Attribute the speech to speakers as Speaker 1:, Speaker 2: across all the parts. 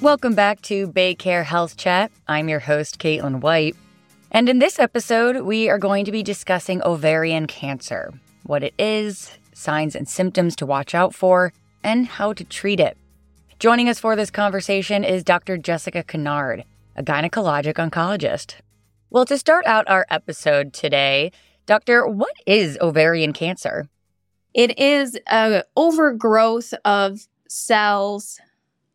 Speaker 1: Welcome back to Baycare Health Chat. I'm your host, Caitlin White. And in this episode, we are going to be discussing ovarian cancer what it is, signs and symptoms to watch out for, and how to treat it. Joining us for this conversation is Dr. Jessica Kennard, a gynecologic oncologist. Well, to start out our episode today, Doctor, what is ovarian cancer?
Speaker 2: It is an overgrowth of cells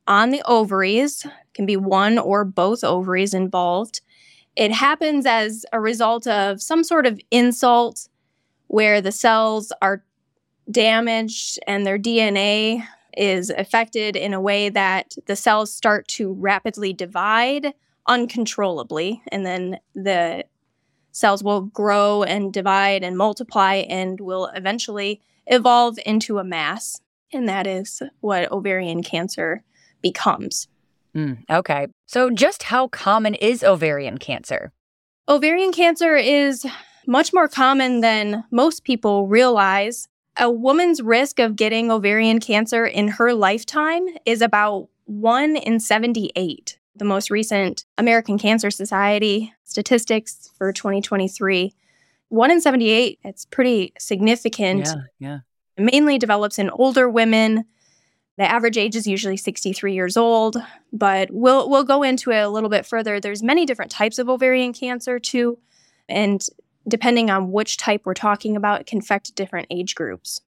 Speaker 2: on the ovaries, can be one or both ovaries involved. It happens as a result of some sort of insult where the cells are damaged and their DNA is affected in a way that the cells start to rapidly divide uncontrollably. And then the cells will grow and divide and multiply and will eventually evolve into a mass. And that is what ovarian cancer becomes.
Speaker 1: Mm, okay. So, just how common is ovarian cancer?
Speaker 2: Ovarian cancer is much more common than most people realize. A woman's risk of getting ovarian cancer in her lifetime is about 1 in 78. The most recent American Cancer Society statistics for 2023 1 in 78, it's pretty significant.
Speaker 1: Yeah, yeah.
Speaker 2: It mainly develops in older women. The average age is usually 63 years old, but we'll we'll go into it a little bit further. There's many different types of ovarian cancer too, and depending on which type we're talking about, it can affect different age groups.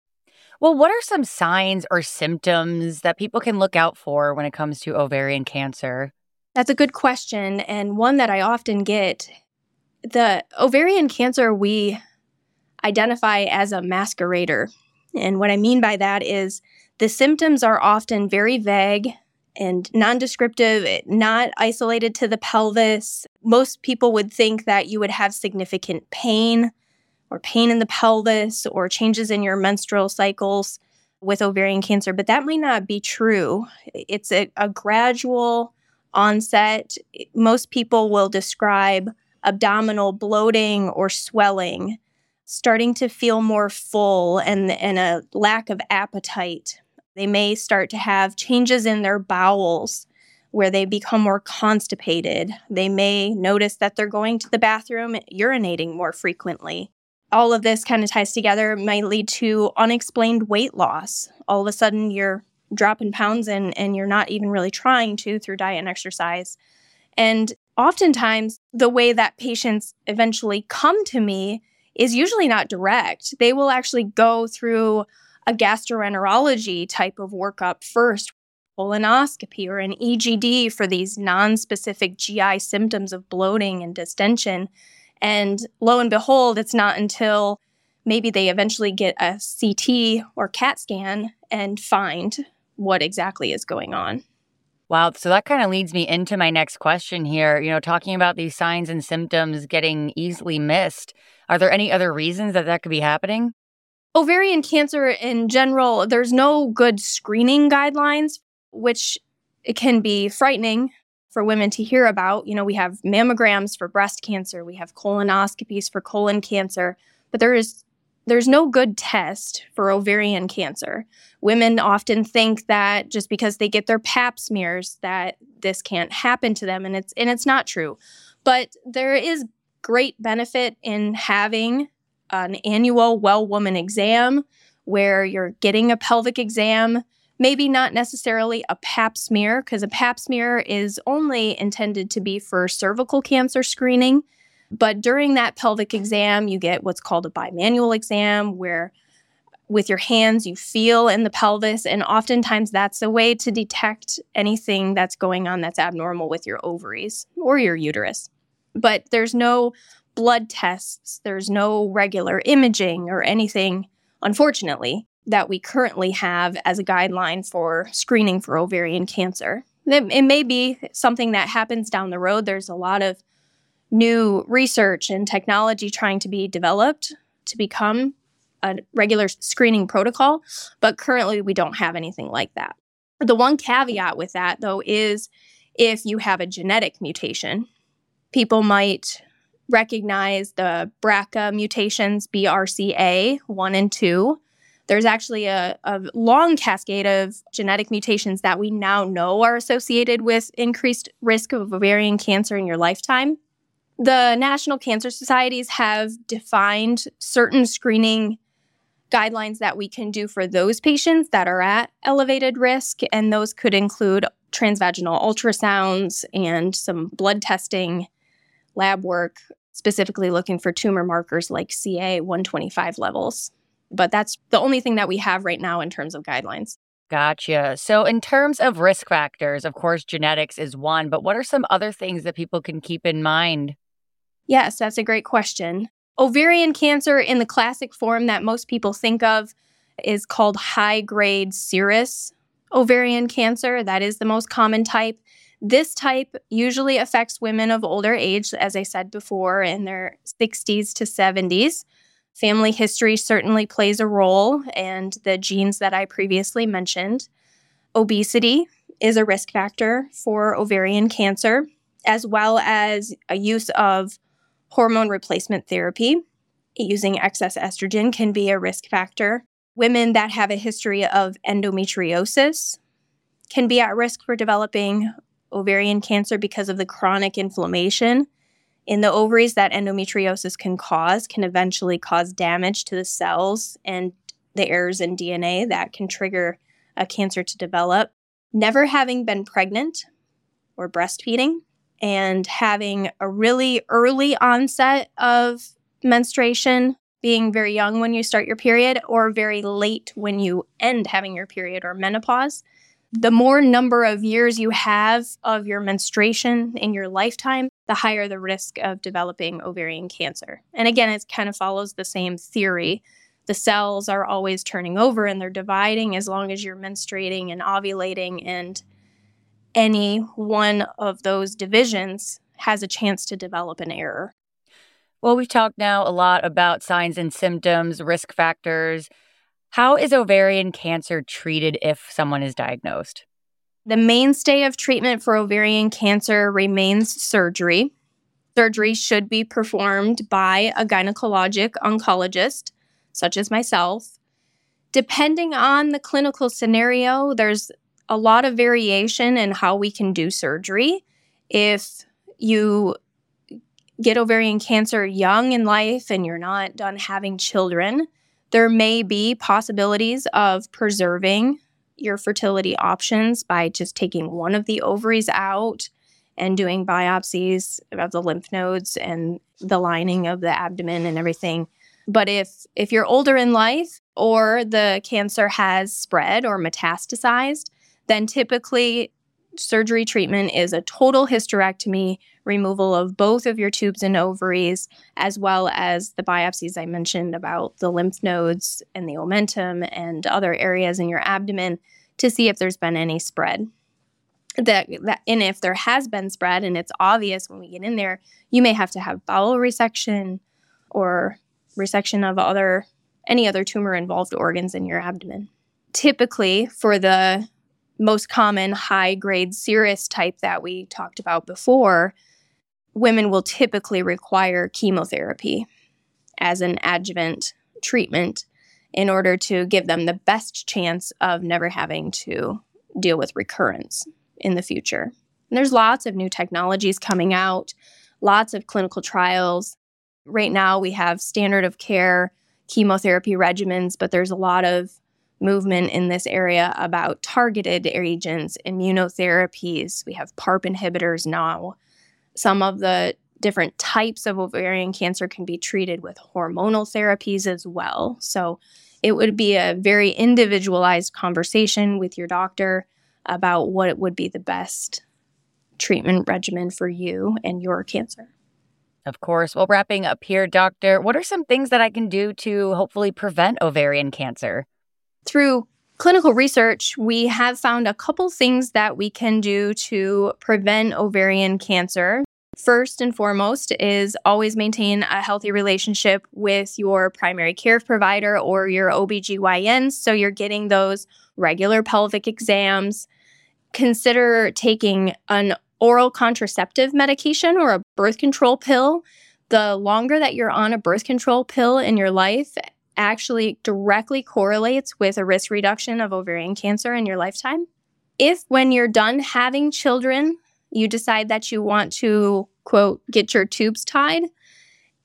Speaker 1: Well, what are some signs or symptoms that people can look out for when it comes to ovarian cancer?
Speaker 2: That's a good question, and one that I often get. The ovarian cancer we identify as a masquerader. And what I mean by that is the symptoms are often very vague and non-descriptive, not isolated to the pelvis. Most people would think that you would have significant pain or pain in the pelvis or changes in your menstrual cycles with ovarian cancer, but that might not be true. It's a, a gradual onset. Most people will describe abdominal bloating or swelling, starting to feel more full and, and a lack of appetite they may start to have changes in their bowels where they become more constipated. They may notice that they're going to the bathroom, urinating more frequently. All of this kind of ties together, might lead to unexplained weight loss. All of a sudden, you're dropping pounds and, and you're not even really trying to through diet and exercise. And oftentimes, the way that patients eventually come to me is usually not direct. They will actually go through a gastroenterology type of workup first, colonoscopy or an EGD for these non-specific GI symptoms of bloating and distension. And lo and behold, it's not until maybe they eventually get a CT or CAT scan and find what exactly is going on.
Speaker 1: Wow. So that kind of leads me into my next question here. You know, talking about these signs and symptoms getting easily missed. Are there any other reasons that that could be happening?
Speaker 2: Ovarian cancer in general, there's no good screening guidelines, which it can be frightening for women to hear about. You know, we have mammograms for breast cancer, we have colonoscopies for colon cancer, but there is there's no good test for ovarian cancer. Women often think that just because they get their pap smears that this can't happen to them and it's and it's not true. But there is great benefit in having an annual well woman exam where you're getting a pelvic exam, maybe not necessarily a pap smear, because a pap smear is only intended to be for cervical cancer screening. But during that pelvic exam, you get what's called a bimanual exam, where with your hands you feel in the pelvis. And oftentimes that's a way to detect anything that's going on that's abnormal with your ovaries or your uterus. But there's no blood tests, there's no regular imaging or anything, unfortunately, that we currently have as a guideline for screening for ovarian cancer. It, may be something that happens down the road. There's a lot of new research and technology trying to be developed to become a regular screening protocol, but currently we don't have anything like that. The one caveat with that, though, is if you have a genetic mutation, people might recognize the BRCA mutations, BRCA1 and 2, There's actually a, a long cascade of genetic mutations that we now know are associated with increased risk of ovarian cancer in your lifetime. The National Cancer Societies have defined certain screening guidelines that we can do for those patients that are at elevated risk, and those could include transvaginal ultrasounds and some blood testing, lab work, specifically looking for tumor markers like CA 125 levels. But that's the only thing that we have right now in terms of guidelines.
Speaker 1: Gotcha. So, in terms of risk factors, of course, genetics is one, but what are some other things that people can keep in mind
Speaker 2: Yes, that's a great question. Ovarian cancer, in the classic form that most people think of, is called high grade serous ovarian cancer. That is the most common type. This type usually affects women of older age, as I said before, in their 60s to 70s. Family history certainly plays a role, and the genes that I previously mentioned. Obesity is a risk factor for ovarian cancer, as well as a use of Hormone replacement therapy using excess estrogen can be a risk factor. Women that have a history of endometriosis can be at risk for developing ovarian cancer because of the chronic inflammation in the ovaries that endometriosis can cause, can eventually cause damage to the cells and the errors in DNA that can trigger a cancer to develop. Never having been pregnant or breastfeeding and having a really early onset of menstruation, being very young when you start your period, or very late when you end having your period or menopause. The more number of years you have of your menstruation in your lifetime, the higher the risk of developing ovarian cancer. And again, it kind of follows the same theory. The cells are always turning over and they're dividing as long as you're menstruating and ovulating and any one of those divisions has a chance to develop an error.
Speaker 1: Well, we've talked now a lot about signs and symptoms, risk factors. How is ovarian cancer treated if someone is diagnosed?
Speaker 2: The mainstay of treatment for ovarian cancer remains surgery. Surgery should be performed by a gynecologic oncologist, such as myself. Depending on the clinical scenario, there's a lot of variation in how we can do surgery. If you get ovarian cancer young in life and you're not done having children, there may be possibilities of preserving your fertility options by just taking one of the ovaries out and doing biopsies of the lymph nodes and the lining of the abdomen and everything. But if if you're older in life or the cancer has spread or metastasized, then typically surgery treatment is a total hysterectomy, removal of both of your tubes and ovaries, as well as the biopsies I mentioned about the lymph nodes and the omentum and other areas in your abdomen to see if there's been any spread. That, that and if there has been spread and it's obvious when we get in there, you may have to have bowel resection or resection of other any other tumor involved organs in your abdomen. Typically, for the most common high grade serous type that we talked about before, women will typically require chemotherapy as an adjuvant treatment in order to give them the best chance of never having to deal with recurrence in the future. And there's lots of new technologies coming out, lots of clinical trials. Right now, we have standard of care chemotherapy regimens, but there's a lot of movement in this area about targeted agents, immunotherapies. We have PARP inhibitors now. Some of the different types of ovarian cancer can be treated with hormonal therapies as well. So it would be a very individualized conversation with your doctor about what would be the best treatment regimen for you and your cancer.
Speaker 1: Of course. Well, wrapping up here, doctor, what are some things that I can do to hopefully prevent ovarian cancer?
Speaker 2: Through clinical research, we have found a couple things that we can do to prevent ovarian cancer. First and foremost is always maintain a healthy relationship with your primary care provider or your OBGYN so you're getting those regular pelvic exams. Consider taking an oral contraceptive medication or a birth control pill. The longer that you're on a birth control pill in your life, actually directly correlates with a risk reduction of ovarian cancer in your lifetime. If, when you're done having children, you decide that you want to, quote, get your tubes tied,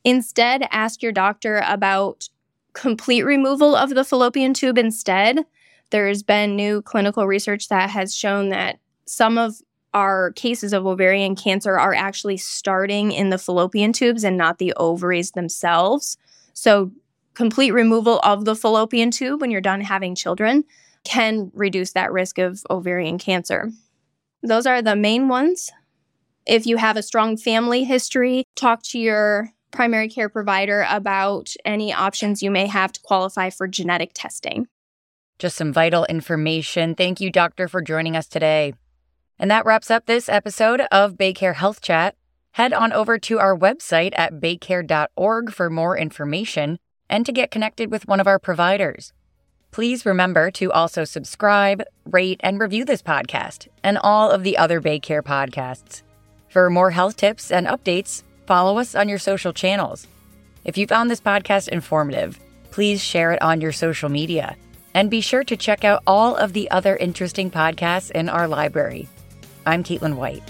Speaker 2: instead ask your doctor about complete removal of the fallopian tube instead. There's been new clinical research that has shown that some of our cases of ovarian cancer are actually starting in the fallopian tubes and not the ovaries themselves. So, complete removal of the fallopian tube when you're done having children can reduce that risk of ovarian cancer. Those are the main ones. If you have a strong family history, talk to your primary care provider about any options you may have to qualify for genetic testing.
Speaker 1: Just some vital information. Thank you, doctor, for joining us today. And that wraps up this episode of Baycare Health Chat. Head on over to our website at baycare.org for more information and to get connected with one of our providers. Please remember to also subscribe, rate, and review this podcast and all of the other Baycare podcasts. For more health tips and updates, follow us on your social channels. If you found this podcast informative, please share it on your social media. And be sure to check out all of the other interesting podcasts in our library. I'm Caitlin White.